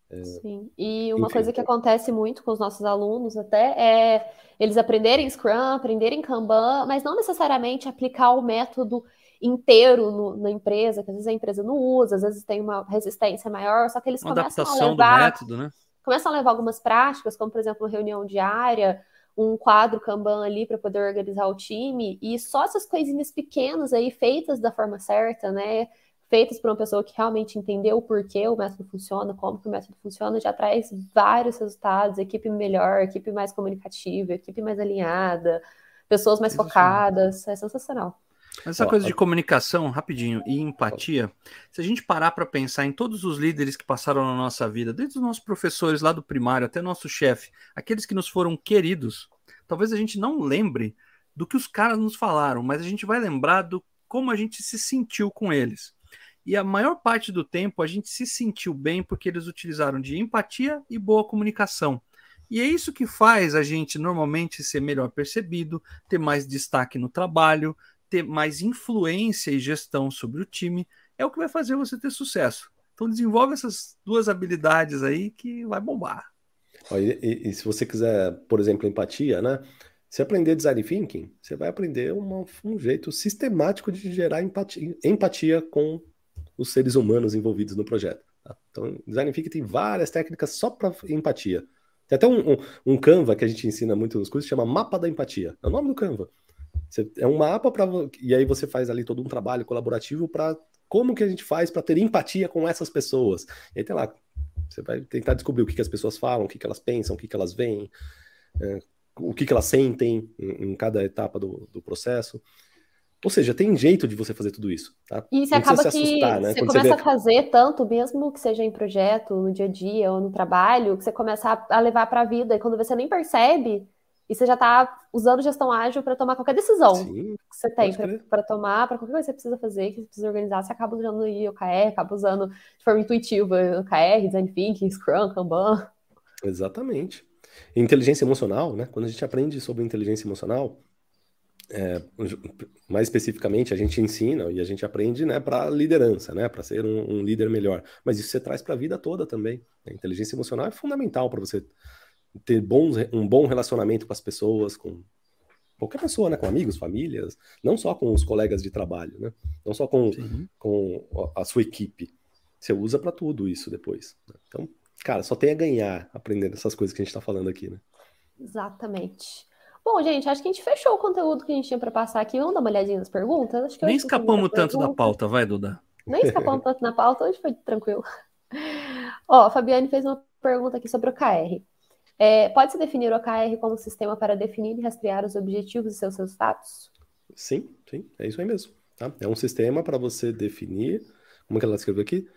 É... Sim, e uma Enfim. coisa que acontece muito com os nossos alunos até é eles aprenderem Scrum, aprenderem Kanban, mas não necessariamente aplicar o método inteiro no, na empresa, que às vezes a empresa não usa, às vezes tem uma resistência maior, só que eles uma começam a levar... Do método, né? Começam a levar algumas práticas, como por exemplo, uma reunião diária, um quadro Kanban ali para poder organizar o time, e só essas coisinhas pequenas aí, feitas da forma certa, né? Feitas por uma pessoa que realmente entendeu o porquê o método funciona, como que o método funciona, já traz vários resultados, equipe melhor, equipe mais comunicativa, equipe mais alinhada, pessoas mais focadas, é sensacional. Mas essa coisa de comunicação, rapidinho, e empatia, se a gente parar para pensar em todos os líderes que passaram na nossa vida, desde os nossos professores lá do primário até nosso chefe, aqueles que nos foram queridos, talvez a gente não lembre do que os caras nos falaram, mas a gente vai lembrar do como a gente se sentiu com eles. E a maior parte do tempo a gente se sentiu bem porque eles utilizaram de empatia e boa comunicação. E é isso que faz a gente normalmente ser melhor percebido, ter mais destaque no trabalho, ter mais influência e gestão sobre o time, é o que vai fazer você ter sucesso. Então desenvolve essas duas habilidades aí que vai bombar. E, e, e se você quiser, por exemplo, empatia, né? Se aprender design thinking, você vai aprender uma, um jeito sistemático de gerar empatia, empatia com os seres humanos envolvidos no projeto. Tá? Então, design thinking tem várias técnicas só para empatia. Tem até um, um, um, Canva que a gente ensina muito nos cursos, chama Mapa da Empatia. É o nome do Canva. Você, é um mapa para e aí você faz ali todo um trabalho colaborativo para como que a gente faz para ter empatia com essas pessoas. E aí tem lá, você vai tentar descobrir o que, que as pessoas falam, o que, que elas pensam, o que, que elas veem, é, o que, que elas sentem em, em cada etapa do, do, processo. Ou seja, tem jeito de você fazer tudo isso. Tá? E você acaba que assustar, né? você Quando começa você vê... a fazer tanto, mesmo que seja em projeto, no dia a dia ou no trabalho, que você começa a levar para a vida. E quando você nem percebe, e você já está usando gestão ágil para tomar qualquer decisão Sim, que você tem para tomar, para qualquer coisa que você precisa fazer, que você precisa organizar, você acaba usando o OKR, acaba usando de forma intuitiva OKR, Design Thinking, Scrum, Kanban. Exatamente. Inteligência emocional, né? Quando a gente aprende sobre inteligência emocional, é, mais especificamente, a gente ensina e a gente aprende né, para liderança, né, para ser um, um, líder melhor. Mas isso você traz para a vida toda também. A inteligência emocional é fundamental para você ter bons, um bom relacionamento com as pessoas, com qualquer pessoa, né, com amigos, famílias, não só com os colegas de trabalho, né, não só com, com a sua equipe. Você usa para tudo isso depois. Né? Então, cara, só tem a ganhar aprendendo essas coisas que a gente está falando aqui, né? Exatamente. Bom, gente, acho que a gente fechou o conteúdo que a gente tinha para passar aqui. Vamos dar uma olhadinha nas perguntas? Nem escapamos tanto da pauta, vai, Duda. Nem escapamos tanto na pauta, hoje foi tranquilo. Ó, a Fabiane fez uma pergunta aqui sobre o KR. É, Pode-se definir o OKR como um sistema para definir e rastrear os objetivos e seus resultados? Sim, sim, é isso aí mesmo. Tá? É um sistema para você definir, como é que ela escreveu aqui?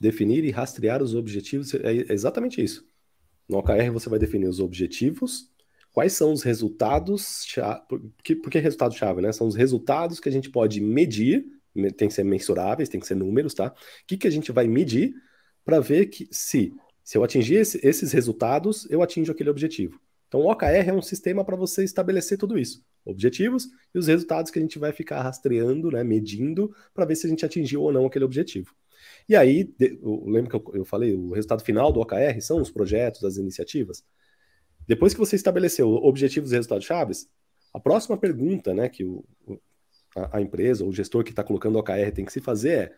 Definir e rastrear os objetivos, é exatamente isso. No OKR você vai definir os objetivos, quais são os resultados por que, por que resultado-chave, né? São os resultados que a gente pode medir, tem que ser mensuráveis, tem que ser números, tá? O que, que a gente vai medir para ver que se, se eu atingir esse, esses resultados, eu atinjo aquele objetivo. Então, o OKR é um sistema para você estabelecer tudo isso. Objetivos e os resultados que a gente vai ficar rastreando, né, medindo, para ver se a gente atingiu ou não aquele objetivo. E aí, lembra que eu, eu falei, o resultado final do OKR são os projetos, as iniciativas. Depois que você estabeleceu objetivos e resultados chaves, a próxima pergunta né, que o, a, a empresa ou o gestor que está colocando o OKR tem que se fazer é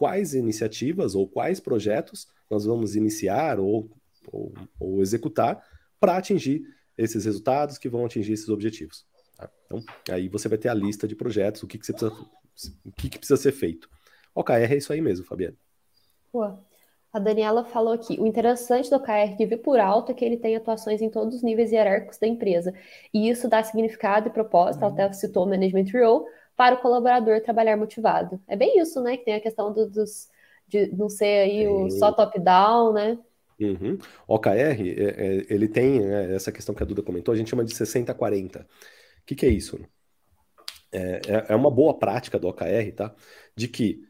quais iniciativas ou quais projetos nós vamos iniciar ou, ou, ou executar para atingir esses resultados que vão atingir esses objetivos. Tá? Então, aí você vai ter a lista de projetos, o que, que você precisa, o que, que precisa ser feito. OKR é isso aí mesmo, Fabiano. Boa. A Daniela falou aqui: o interessante do OKR que vi por alto é que ele tem atuações em todos os níveis hierárquicos da empresa. E isso dá significado e propósito, uhum. até citou o Management Role, para o colaborador trabalhar motivado. É bem isso, né? Que tem a questão do, dos, de não ser aí o só top-down, né? Uhum. OKR, é, é, ele tem né, essa questão que a Duda comentou, a gente chama de 60-40. O que, que é isso? É, é, é uma boa prática do OKR, tá? De que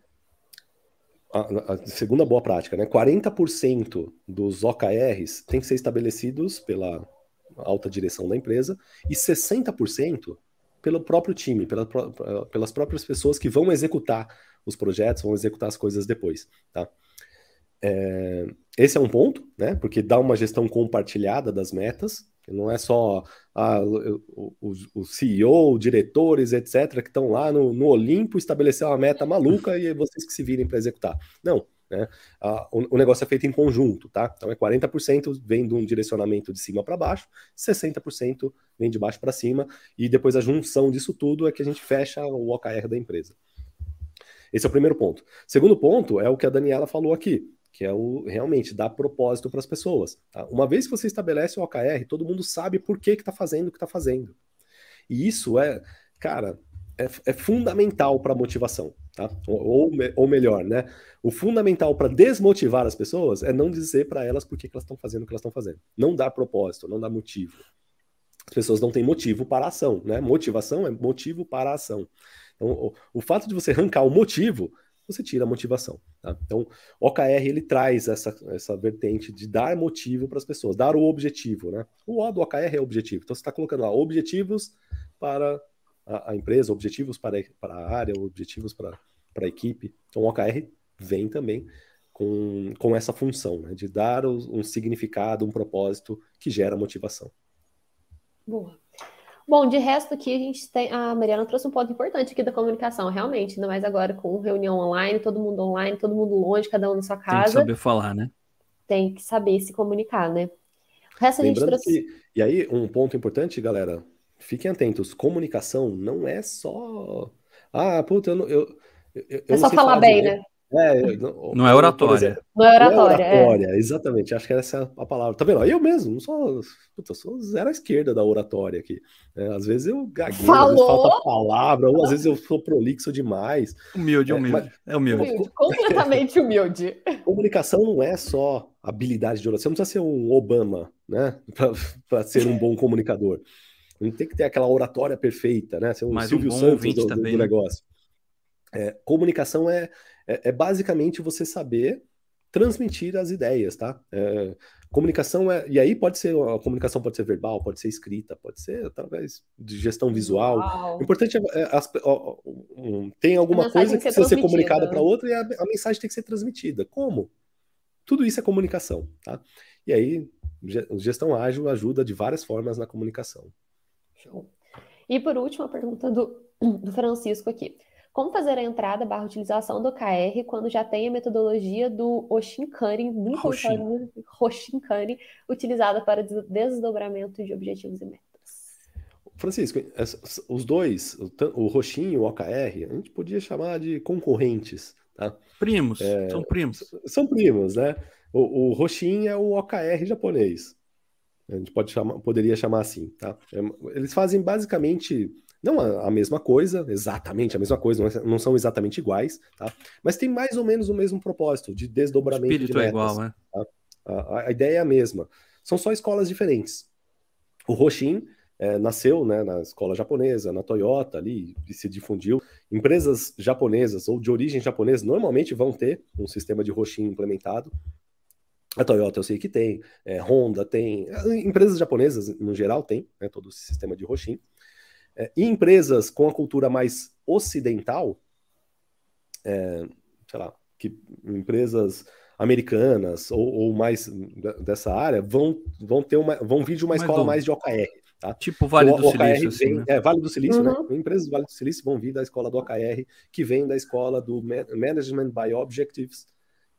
a, a, segunda boa prática, né? 40% dos OKRs tem que ser estabelecidos pela alta direção da empresa e 60% pelo próprio time, pela, pelas próprias pessoas que vão executar os projetos, vão executar as coisas depois, tá? É, esse é um ponto, né? Porque dá uma gestão compartilhada das metas, não é só ah, o, o, o, CEO, diretores, etc., que estão lá no, no Olimpo estabelecer uma meta maluca e vocês que se virem para executar. Não. Né? O, o, negócio é feito em conjunto, tá? Então é 40% vem de um direcionamento de cima para baixo, 60% vem de baixo para cima, e depois a junção disso tudo é que a gente fecha o OKR da empresa. Esse é o primeiro ponto. Segundo ponto é o que a Daniela falou aqui que é o realmente dar propósito para as pessoas. Tá? Uma vez que você estabelece o OKR, todo mundo sabe por que está fazendo o que está fazendo. E isso é, cara, é, é fundamental para a motivação. Tá? Ou, ou melhor, né? O fundamental para desmotivar as pessoas é não dizer para elas por que, elas estão fazendo o que elas estão fazendo. Não dá propósito, não dá motivo. As pessoas não têm motivo para a ação, né? Motivação é motivo para a ação. Então, o, o fato de você arrancar o motivo você tira a motivação. Tá? Então, OKR ele traz essa, essa vertente de dar motivo para as pessoas, dar o objetivo. Né? O O do OKR é objetivo. Então, você está colocando lá objetivos para a, a, empresa, objetivos para, para a área, objetivos para, para a equipe. Então, o OKR vem também com, com essa função né? de dar um significado, um propósito que gera motivação. Boa. Bom, de resto aqui a gente tem. A Mariana trouxe um ponto importante aqui da comunicação, realmente, ainda mais agora com reunião online, todo mundo online, todo mundo longe, cada um na sua casa. Tem que saber falar, né? Tem que saber se comunicar, né? O resto Lembrando a gente trouxe. Que, e aí, um ponto importante, galera, fiquem atentos: comunicação não é só. Ah, puta, eu não. Eu, eu, é só falar bem, né? É, não, não, é oratória. Exemplo, não é oratória. Não é oratória, é. exatamente. Acho que essa é a palavra. Tá vendo? Eu mesmo, não sou, puta, sou zero à esquerda da oratória aqui. É, às vezes eu gaguejo, às vezes falta palavra, ou às vezes eu sou prolixo demais. Humilde, humilde. É, mas, é humilde. humilde. Completamente humilde. Comunicação não é só habilidade de oração. Você não precisa ser um Obama, né? Para ser um bom comunicador. Não tem que ter aquela oratória perfeita, né? Ser um Mas Silvio um Santos ouvinte do, também, do né? negócio. É, comunicação é, é, é basicamente você saber transmitir as ideias, tá? É, comunicação é. E aí pode ser. A comunicação pode ser verbal, pode ser escrita, pode ser através de gestão visual. Uau. O importante é, é as- ó, um, tem alguma coisa que tem que ser precisa ser transmitida. comunicada para outra e a, a mensagem tem que ser transmitida. Como? Tudo isso é comunicação, tá? E aí, ge- gestão ágil ajuda de várias formas na comunicação. Show. E por último, a pergunta do, do Francisco aqui. Como fazer a entrada barra utilização do OKR quando já tem a metodologia do Oshinkane, Hoshin. nisso, Hoshinkane, utilizada para des- desdobramento de objetivos e metas? Francisco, os dois, o roxinho e o OKR, a gente podia chamar de concorrentes, tá? Primos, É, são primos. São primos, né? O, o roxinho é o OKR japonês. A gente pode chamar, poderia chamar assim, tá? É, Eles fazem basicamente não a, a mesma coisa, exatamente a mesma coisa, não, é- não são exatamente iguais, tá? Mas tem mais ou menos o mesmo propósito de O desdobramento de espírito é metas. igual, né? A, a- a ideia é a mesma. São só escolas diferentes. O Roshin é, nasceu né, na escola japonesa, na Toyota ali, e se difundiu. Empresas japonesas ou de origem japonesa normalmente vão ter um sistema de Roshin implementado. A Toyota eu sei que tem, é, Honda tem, empresas japonesas no geral tem né, todo esse sistema de Roshin. É, e empresas com a cultura mais ocidental, é, sei lá, que empresas americanas ou, ou mais dessa área vão, vão ter uma, vão vir de uma Mais escola um. mais de OKR. Tá? Tipo Vale O do OKR Silício, assim, vem- né? é, Vale do Silício, Uhum. né? Empresas do Vale do Silício vão vir da escola do OKR, que vem da escola do Ma- Management by Objectives,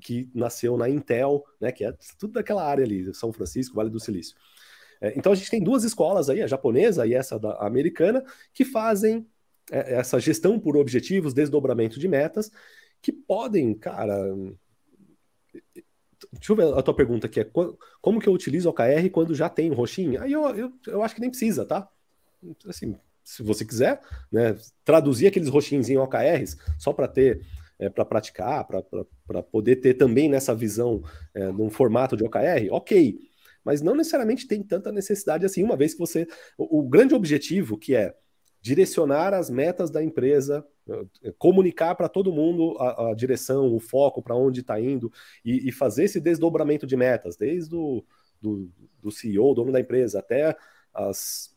que nasceu na Intel, né? Que é tudo daquela área ali, São Francisco, Vale do Silício. É, então a gente tem duas escolas aí, a japonesa e essa da americana, que fazem é, essa gestão por objetivos, desdobramento de metas, que podem, cara. Deixa eu ver a tua pergunta aqui, é como que eu utilizo OKR quando já tem roxinho? Aí eu, eu, eu acho que nem precisa, tá? Assim, se você quiser, né, traduzir aqueles roxinhos em OKRs só para ter, para praticar, para poder ter também nessa visão, é, num formato de OKR, ok. Mas não necessariamente tem tanta necessidade assim, uma vez que você. O, o grande objetivo que é direcionar as metas da empresa, eh, comunicar para todo mundo a, a direção, o foco, para onde está indo, e, e fazer esse desdobramento de metas, desde o do, do CEO, dono da empresa, até as,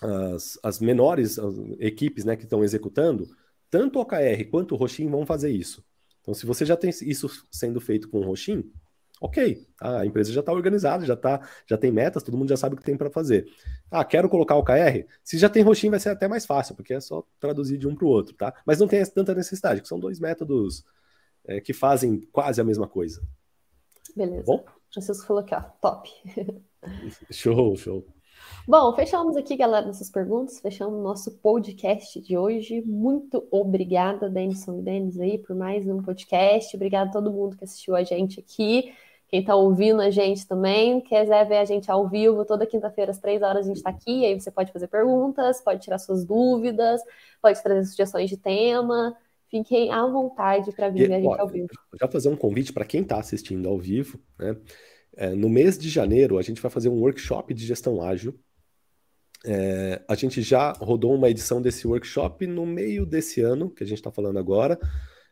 as, as menores equipes né, que estão executando, tanto o OKR quanto o Roxin vão fazer isso. Então, se você já tem isso sendo feito com o Roxin, ok, tá? a empresa já está organizada, já, tá, já tem metas, todo mundo já sabe o que tem para fazer. Ah, quero colocar o KR? Se já tem Roxin, vai ser até mais fácil, porque é só traduzir de um para o outro, tá? Mas não tem tanta necessidade, que são dois métodos é, que fazem quase a mesma coisa. Beleza. Bom? Francisco falou aqui, ó, top. Show, show. Bom, fechamos aqui, galera, nossas perguntas. Fechamos o nosso podcast de hoje. Muito obrigada, Denison e Denis, aí, por mais um podcast. Obrigada a todo mundo que assistiu a gente aqui. Quem está ouvindo a gente também, quiser ver a gente ao vivo, toda quinta-feira, às três horas, a gente está aqui. Aí você pode fazer perguntas, pode tirar suas dúvidas, pode trazer sugestões de tema. Fiquem à vontade para vir ver a gente ó, ao vivo. Já fazer um convite para quem está assistindo ao vivo, né? É, no mês de janeiro, a gente vai fazer um workshop de gestão ágil. É, a gente já rodou uma edição desse workshop no meio desse ano, que a gente está falando agora.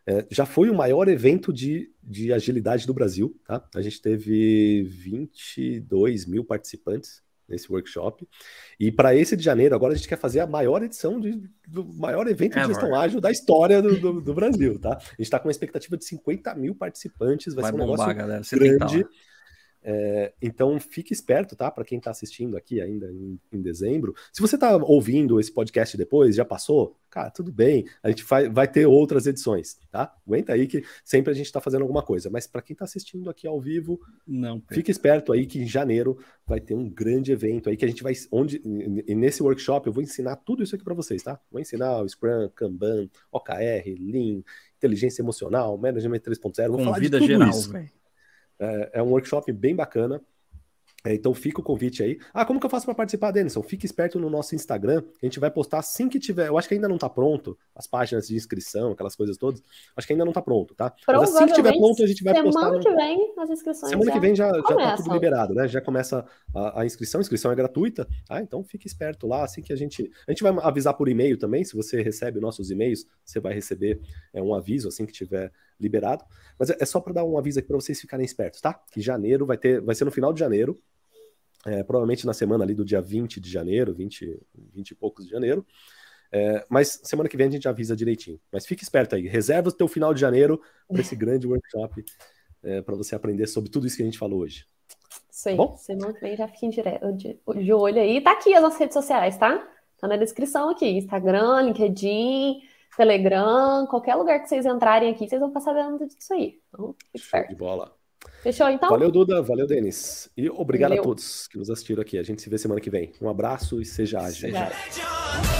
É, já foi o maior evento de, de agilidade do Brasil, tá? A gente teve 22 mil participantes nesse workshop. E para esse de janeiro, agora a gente quer fazer a maior edição de, do maior evento de Ever. gestão ágil da história do, do, do Brasil, tá? A gente está com uma expectativa de 50 mil participantes, vai, Vai ser um bombar, negócio galera. Você tem que tá grande. É, então fique esperto, tá? Para quem está assistindo aqui ainda em, em dezembro. Se você está ouvindo esse podcast depois, já passou, cara, tudo bem. A gente vai, vai ter outras edições, tá? Aguenta aí que sempre a gente está fazendo alguma coisa. Mas para quem está assistindo aqui ao vivo, Não, Fique esperto aí que em janeiro vai ter um grande evento aí que a gente vai onde e nesse workshop eu vou ensinar tudo isso aqui para vocês, tá? Vou ensinar o Scrum, Kanban, OKR, Lean, inteligência emocional, Management 3.0, vou falar de convida tudo geral, isso. É, é um workshop bem bacana. É, então fica o convite aí. Ah, como que eu faço para participar, Denison? Fique esperto no nosso Instagram. A gente vai postar assim que tiver. Eu acho que ainda não está pronto, as páginas de inscrição, aquelas coisas todas. Acho que ainda não está pronto, tá? Mas assim que tiver pronto, a gente vai semana postar. Semana que vem as inscrições. Semana que vem já, já tá tudo liberado, né? Já começa a, a, inscrição. A inscrição é gratuita, tá? Então fique esperto lá. Assim que a gente. A gente vai avisar por e-mail também. Se você recebe nossos e-mails, você vai receber é, um aviso assim que tiver liberado. Mas é, é só para dar um aviso aqui para vocês ficarem espertos, tá? Que janeiro vai ter, vai ser no final de janeiro é, provavelmente na semana ali do dia 20 de janeiro, 20, 20 e poucos de janeiro. É, mas semana que vem a gente avisa direitinho. Mas fique esperto aí, reserva o teu final de janeiro para esse grande workshop, é, para você aprender sobre tudo isso que a gente falou hoje. Isso aí, Bom? semana que vem já fiquem de, de olho aí. Tá aqui as nossas redes sociais, tá? Tá na descrição aqui, Instagram, LinkedIn, Telegram, qualquer lugar que vocês entrarem aqui, vocês vão passar dentro disso aí. Então, fique esperto. De bola. Fechou então? Valeu, Duda. Valeu, Denis. E obrigado Valeu. a todos que nos assistiram aqui. A gente se vê semana que vem. Um abraço e seja ágil. Seja.